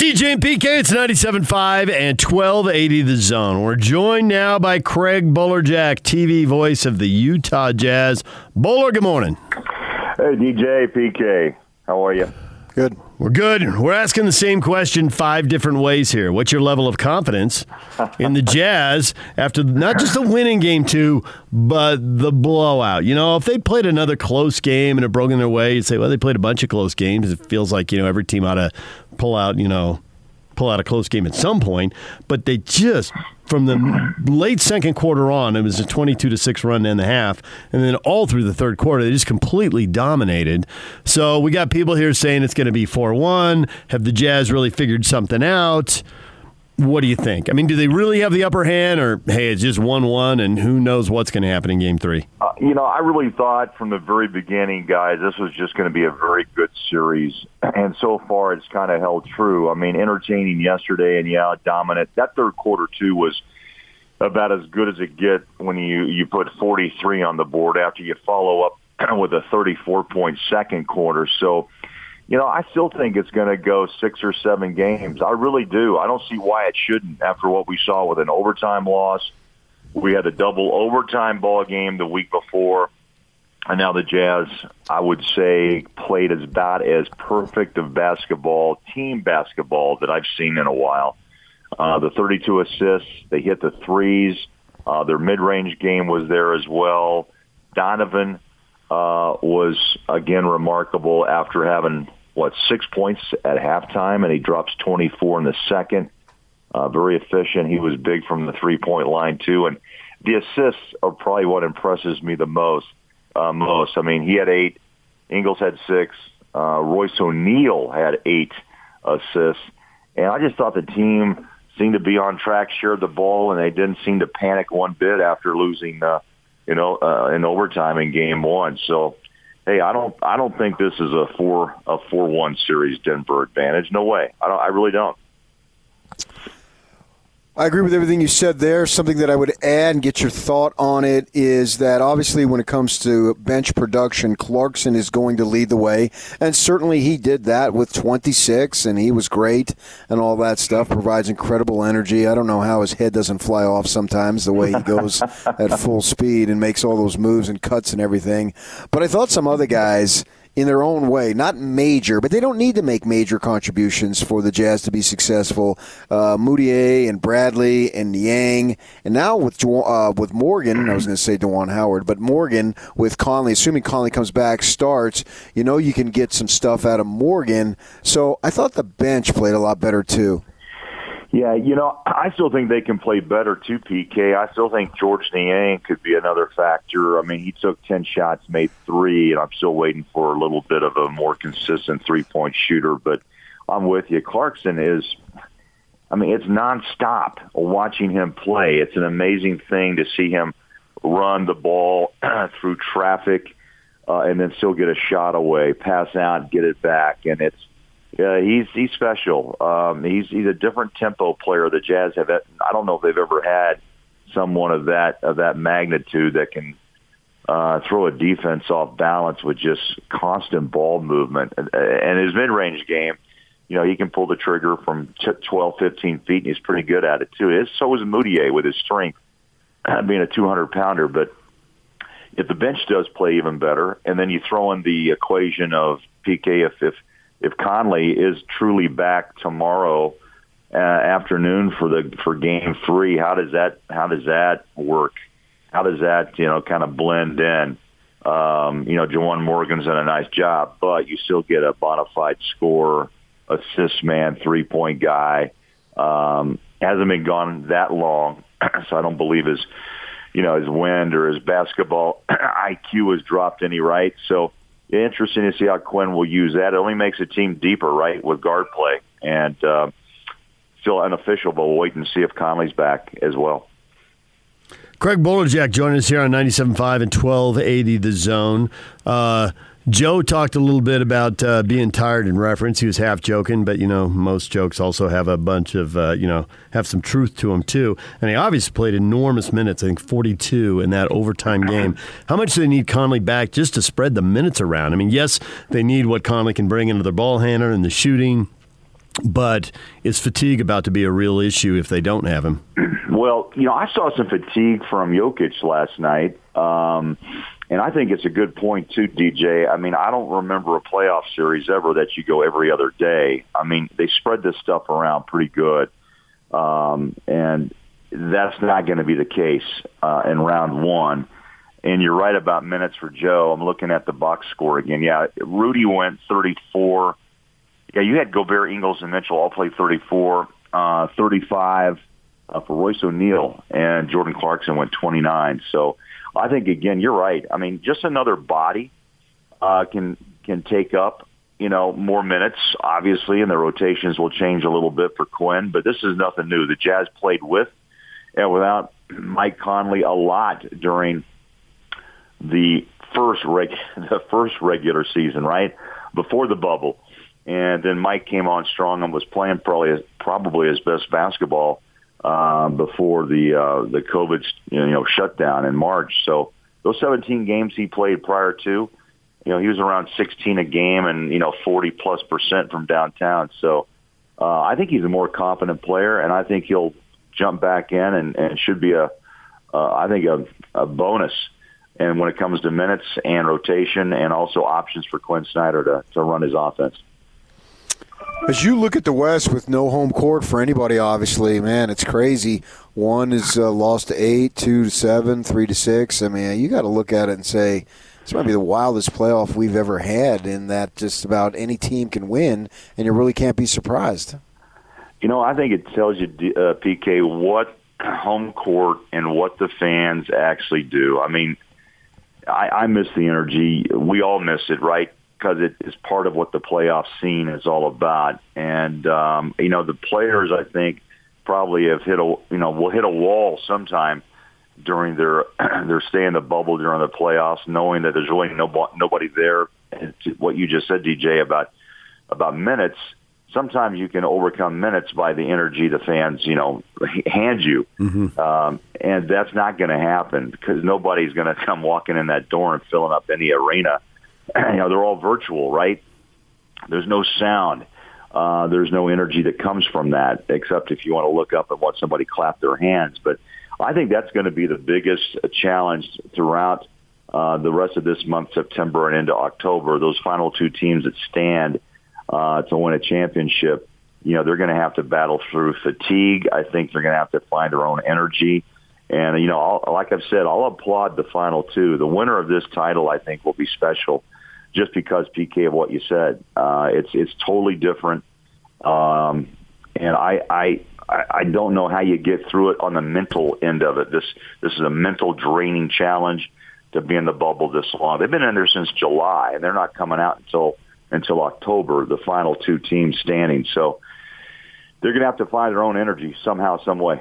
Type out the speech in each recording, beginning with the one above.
DJ and PK, it's 97.5 and 1280 The Zone. We're joined now by Craig Bolerjack, TV voice of the Utah Jazz. Bowler, good morning. Hey, DJ, PK. How are you? Good. We're good. We're asking the same question five different ways here. What's your level of confidence in the Jazz after not just the winning game two, but the blowout? You know, if they played another close game and it broken their way, you'd say, well, they played a bunch of close games. It feels like, you know, every team ought to pull out, you know, pull out a close game at some point, but they just from the late second quarter on, it was a 22 to 6 run in the half, and then all through the third quarter, they just completely dominated. So we got people here saying it's going to be 4 1. Have the Jazz really figured something out? What do you think? I mean, do they really have the upper hand, or hey, it's just one-one, and who knows what's going to happen in Game Three? Uh, you know, I really thought from the very beginning, guys, this was just going to be a very good series, and so far it's kind of held true. I mean, entertaining yesterday, and yeah, dominant. That third quarter too was about as good as it get when you you put 43 on the board after you follow up with a 34 point second quarter. So you know, I still think it's going to go six or seven games. I really do. I don't see why it shouldn't after what we saw with an overtime loss. We had a double overtime ball game the week before. And now the Jazz, I would say, played as about as perfect of basketball, team basketball that I've seen in a while. Uh, the 32 assists, they hit the threes. Uh, their mid-range game was there as well. Donovan uh, was again remarkable after having what six points at halftime, and he drops 24 in the second. Uh, very efficient. He was big from the three point line too, and the assists are probably what impresses me the most. Uh, most. I mean, he had eight. Ingles had six. Uh, Royce O'Neal had eight assists, and I just thought the team seemed to be on track, shared the ball, and they didn't seem to panic one bit after losing, uh, you know, uh, in overtime in game one. So hey, I don't, I don't think this is a four, a four-one series Denver advantage. No way. I don't. I really don't. I agree with everything you said there. Something that I would add and get your thought on it is that obviously, when it comes to bench production, Clarkson is going to lead the way. And certainly he did that with 26, and he was great and all that stuff. Provides incredible energy. I don't know how his head doesn't fly off sometimes the way he goes at full speed and makes all those moves and cuts and everything. But I thought some other guys in their own way, not major, but they don't need to make major contributions for the Jazz to be successful. Uh, Mudiay and Bradley and Niang, and now with uh, with Morgan, I was going to say Juwan Howard, but Morgan with Conley, assuming Conley comes back, starts, you know, you can get some stuff out of Morgan. So I thought the bench played a lot better too. Yeah, you know, I still think they can play better too, PK. I still think Georges Niang could be another factor. I mean, he took 10 shots, made three, and I'm still waiting for a little bit of a more consistent three-point shooter. But I'm with you. Clarkson is, I mean, it's nonstop watching him play. It's an amazing thing to see him run the ball through traffic uh, and then still get a shot away, pass out, get it back. And it's, yeah, he's he's special. Um, he's he's a different tempo player. The Jazz have. I don't know if they've ever had someone of that of that magnitude that can uh, throw a defense off balance with just constant ball movement. And, his mid range game, you know, he can pull the trigger from 12, 15 feet, and he's pretty good at it too. So is Mudiay with his strength, being a 200 pounder. But if the bench does play even better, and then you throw in the equation of PK, if if if Conley is truly back tomorrow uh, afternoon for the for game three, how does that how does that work? How does that you know kind of blend in? Um, you know, Juwan Morgan's done a nice job, but you still get a bona fide scorer, assist man, three point guy. Um, hasn't been gone that long, so I don't believe his you know his wind or his basketball IQ has dropped any right. So interesting to see how Quinn will use that. It only makes a team deeper, right, with guard play. And uh, still unofficial, but we'll wait and see if Conley's back as well. Craig Bolerjack joining us here on 97.5 and 1280 The Zone. Uh, Joe talked a little bit about uh, being tired in reference. He was half joking, but you know, most jokes also have a bunch of uh, you know have some truth to them too. And he obviously played enormous minutes. I think 42 in that overtime game. How much do they need Conley back just to spread the minutes around? I mean, yes, they need what Conley can bring into their ball handler and the shooting But is fatigue about to be a real issue if they don't have him? Well, you know, I saw some fatigue from Jokic last night. Um, and I think it's a good point too, DJ. I mean, I don't remember a playoff series ever that you go every other day. I mean, they spread this stuff around pretty good, um, and that's not going to be the case uh, in round one. And you're right about minutes for Joe. I'm looking at the box score again. Yeah, Rudy went 34. Yeah, you had Gobert, Ingles, and Mitchell all play 34, uh, 35 uh, for Royce O'Neal, and Jordan Clarkson went 29. So I think again, you're right. I mean, just another body uh, can can take up you know more minutes, obviously, and the rotations will change a little bit for Quinn. But this is nothing new. The Jazz played with and without Mike Conley a lot during the first reg- the first regular season, right before the bubble, and then Mike came on strong and was playing probably probably his best basketball uh, before the uh, the COVID you know shutdown in March. So those 17 games he played prior to, you know, he was around 16 a game and you know 40 plus percent from downtown. So uh, I think he's a more confident player, and I think he'll jump back in and, and should be a uh, I think a, a bonus. And when it comes to minutes and rotation, and also options for Quinn Snyder to, to run his offense. As you look at the West with no home court for anybody, obviously, man, it's crazy. One is uh, lost to eight, two to seven, three to six. I mean, you got to look at it and say this might be the wildest playoff we've ever had. In that just about any team can win, and you really can't be surprised. You know, I think it tells you, uh, PK, what home court and what the fans actually do. I mean, I, I miss the energy. We all miss it, right? Because it is part of what the playoff scene is all about. And um, you know, the players I think probably have hit a you know will hit a wall sometime during their their stay in the bubble during the playoffs, knowing that there's really no nobody there. And what you just said, DJ, about about minutes. Sometimes you can overcome minutes by the energy the fans, you know, hand you, mm-hmm. um, and that's not going to happen because nobody's going to come walking in that door and filling up any arena you know, they're all virtual, right? There's no sound. Uh, there's no energy that comes from that, except if you want to look up and watch somebody clap their hands. But I think that's going to be the biggest challenge throughout uh, the rest of this month, September and into October. Those final two teams that stand uh, to win a championship, you know, they're going to have to battle through fatigue. I think they're going to have to find their own energy. And, you know, I'll, like I've said, I'll applaud the final two. The winner of this title, I think, will be special just because PK of what you said. Uh, it's it's totally different, um, and I, I I don't know how you get through it on the mental end of it. This this is a mental draining challenge to be in the bubble this long. They've been in there since July, and they're not coming out until until October. The final two teams standing, so they're going to have to find their own energy somehow, some way.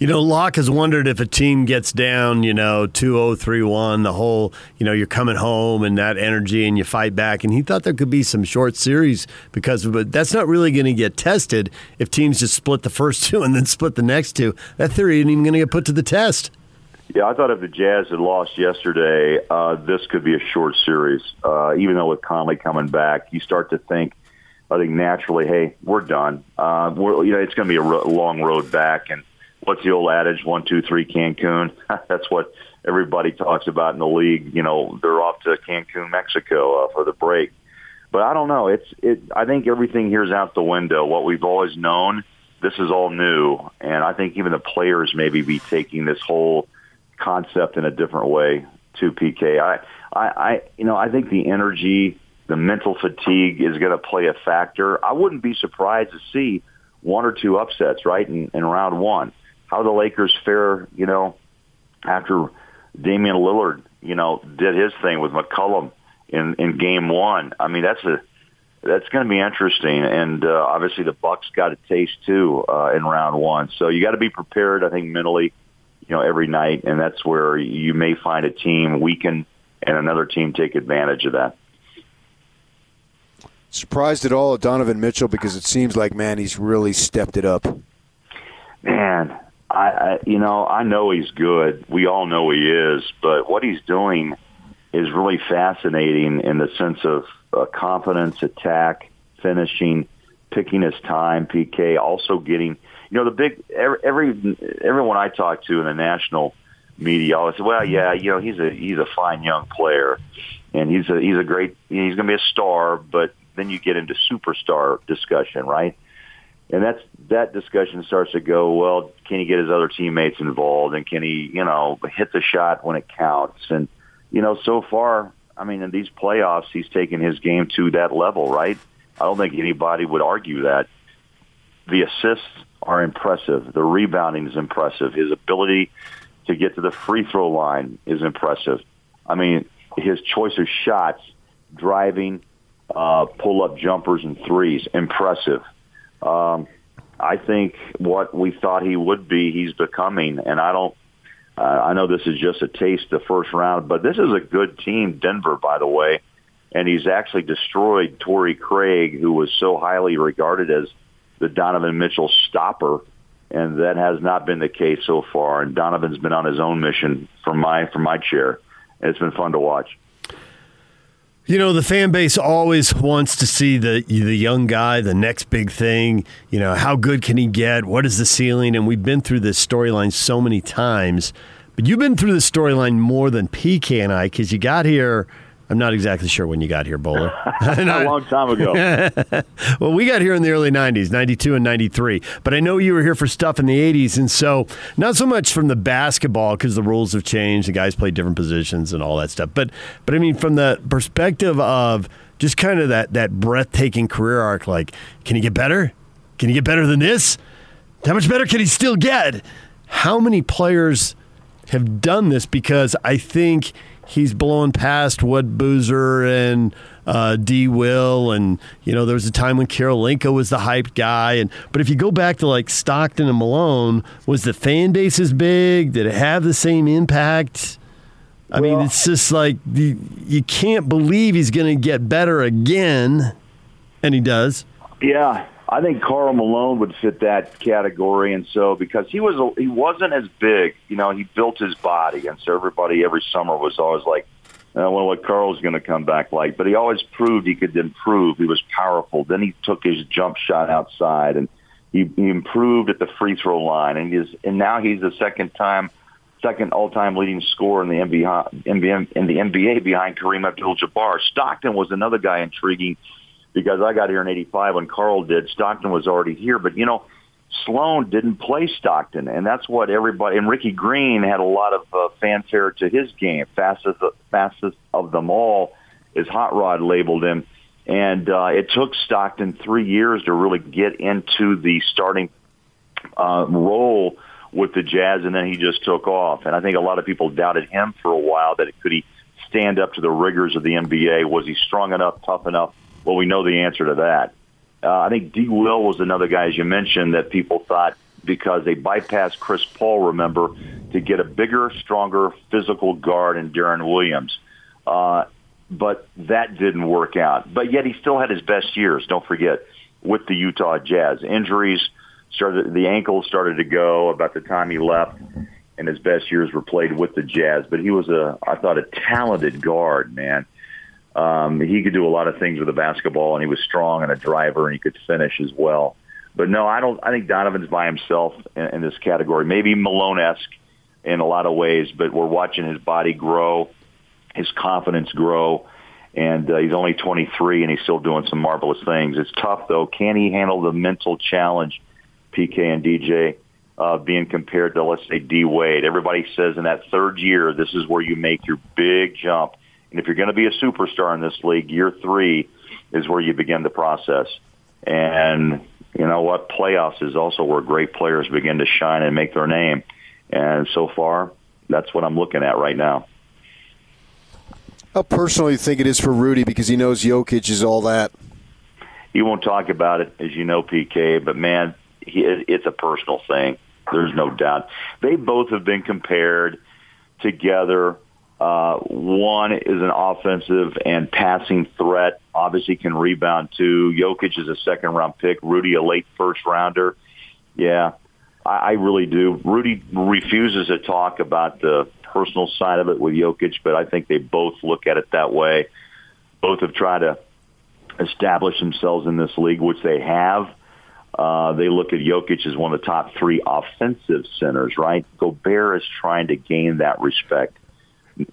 You know, Locke has wondered if a team gets down, you know, 2 0 the whole, you know, you're coming home and that energy and you fight back. And he thought there could be some short series because of it. That's not really going to get tested if teams just split the first two and then split the next two. That theory isn't even going to get put to the test. Yeah, I thought if the Jazz had lost yesterday, uh, this could be a short series. Uh, even though with Conley coming back, you start to think, I think naturally, hey, we're done. Uh, we're, you know, it's going to be a ro- long road back, and what's the old adage? One, two, three, Cancun. That's what everybody talks about in the league. You know, they're off to Cancun, Mexico uh, for the break. But I don't know. It's it. I think everything here's out the window. What we've always known, this is all new, and I think even the players maybe be taking this whole concept in a different way. To PK, I, I, I you know, I think the energy, the mental fatigue is going to play a factor. I wouldn't be surprised to see one or two upsets right in, in round one how the Lakers fare, you know, after Damian Lillard, you know, did his thing with McCollum in in game one. I mean, that's a that's going to be interesting, and uh, obviously the Bucks got a taste too uh, in round one. So you got to be prepared, I think, mentally, you know, every night, and that's where you may find a team weaken and another team take advantage of that. Surprised at all at Donovan Mitchell because it seems like man, he's really stepped it up. Man, I, I you know I know he's good. We all know he is, but what he's doing is really fascinating in the sense of uh, confidence, attack, finishing. picking his time. PK also getting, you know, the big every, every everyone I talk to in the national media always say, well, yeah, you know, he's a he's a fine young player, and he's a he's a great he's going to be a star, but then you get into superstar discussion, right? And that's that discussion starts to go. Well, can he get his other teammates involved, and can he, you know, hit the shot when it counts? And you know, so far, I mean, in these playoffs, he's taken his game to that level, right? I don't think anybody would argue that. The assists are impressive. The rebounding is impressive. His ability to get to the free throw line is impressive. I mean, his choice of shots, driving, uh, pull up jumpers and threes, impressive. Um, I think what we thought he would be, he's becoming, and I don't. Uh, I know this is just a taste the first round, but this is a good team, Denver, by the way, and he's actually destroyed Torrey Craig, who was so highly regarded as the Donovan Mitchell stopper and that has not been the case so far. And Donovan's been on his own mission from my from my chair. And it's been fun to watch. You know, the fan base always wants to see the the young guy, the next big thing. You know, how good can he get? What is the ceiling? And we've been through this storyline so many times. But you've been through the storyline more than PK and I because you got here I'm not exactly sure when you got here, Bowler. a long time ago. well, we got here in the early 90s, 92 and 93. But I know you were here for stuff in the 80s. And so, not so much from the basketball because the rules have changed, the guys play different positions and all that stuff. But, but I mean, from the perspective of just kind of that, that breathtaking career arc, like, can he get better? Can he get better than this? How much better can he still get? How many players have done this? Because I think he's blown past what Boozer and uh, D. Will, and you know there was a time when Kirilenko was the hyped guy, and but if you go back to like Stockton and Malone, was the fan base as big? Did it have the same impact? I well, mean, it's just like you, you can't believe he's going to get better again, and he does. Yeah, I think Karl Malone would fit that category, and so because he was a, he wasn't as big, you know, he built his body, and so everybody every summer was always like, I don't know what Karl's going to come back like, but he always proved he could improve. He was powerful. Then he took his jump shot outside, and he, he improved at the free throw line, and he's and now he's the second time, second all time leading scorer in the NBA in the NBA behind Kareem Abdul-Jabbar. Stockton was another guy intriguing because I got here in 85 when Karl did. Stockton was already here, but you know, Sloan didn't play Stockton, and that's what everybody. And Ricky Green had a lot of uh, fanfare to his game. Fastest, fastest of them all, is Hot Rod labeled him, and uh, it took Stockton three years to really get into the starting uh, role with the Jazz, and then he just took off. And I think a lot of people doubted him for a while that could he stand up to the rigors of the NBA? Was he strong enough, tough enough? Well, we know the answer to that. Uh, I think D. Will was another guy, as you mentioned, that people thought because they bypassed Chris Paul, remember, to get a bigger, stronger physical guard in Deron Williams. Uh, but that didn't work out. But yet he still had his best years, don't forget, with the Utah Jazz. Injuries started, the ankles started to go about the time he left, and his best years were played with the Jazz. But he was a, I thought, a talented guard, man. Um, he could do a lot of things with the basketball, and he was strong and a driver, and he could finish as well. But no, I don't. I think Donovan's by himself in, in this category. Maybe Malone-esque in a lot of ways, but we're watching his body grow, his confidence grow, and uh, he's only 23 and he's still doing some marvelous things. It's tough though. Can he handle the mental challenge, PK and DJ? Uh, being compared to, let's say, D Wade. Everybody says in that third year, this is where you make your big jump. And if you're going to be a superstar in this league, year three is where you begin the process. And you know what? Playoffs is also where great players begin to shine and make their name. And so far, that's what I'm looking at right now. How I personally think it is for Rudy because he knows Jokic is all that. He won't talk about it, as you know, PK. But man, he, it's a personal thing. There's no doubt. They both have been compared together uh, one is an offensive and passing threat. Obviously, can rebound too. Jokic is a second round pick. Rudy, a late first rounder. Yeah, I, I really do. Rudy refuses to talk about the personal side of it with Jokic, but I think they both look at it that way. Both have tried to establish themselves in this league, which they have. Uh, they look at Jokic as one of the top three offensive centers, right? Gobert is trying to gain that respect.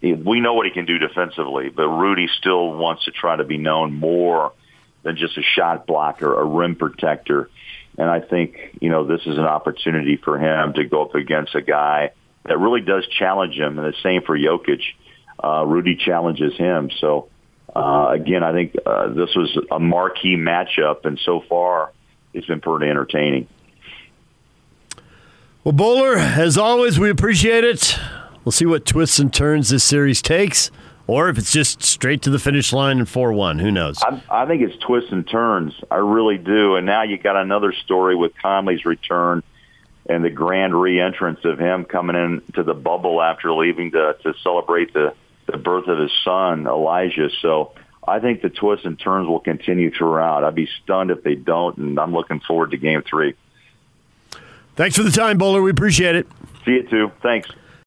We know what he can do defensively, but Rudy still wants to try to be known more than just a shot blocker, a rim protector. And I think, you know, this is an opportunity for him to go up against a guy that really does challenge him. And the same for Jokic. Uh, Rudy challenges him. So, uh, again, I think uh, this was a marquee matchup. And so far, it's been pretty entertaining. Well, Bowler, as always, we appreciate it. We'll see what twists and turns this series takes, or if it's just straight to the finish line in 4 1. Who knows? I, I think it's twists and turns. I really do. And now you got another story with Conley's return and the grand re-entrance of him coming into the bubble after leaving to, to celebrate the, the birth of his son, Elijah. So I think the twists and turns will continue throughout. I'd be stunned if they don't, and I'm looking forward to game three. Thanks for the time, Bowler. We appreciate it. See you too. Thanks.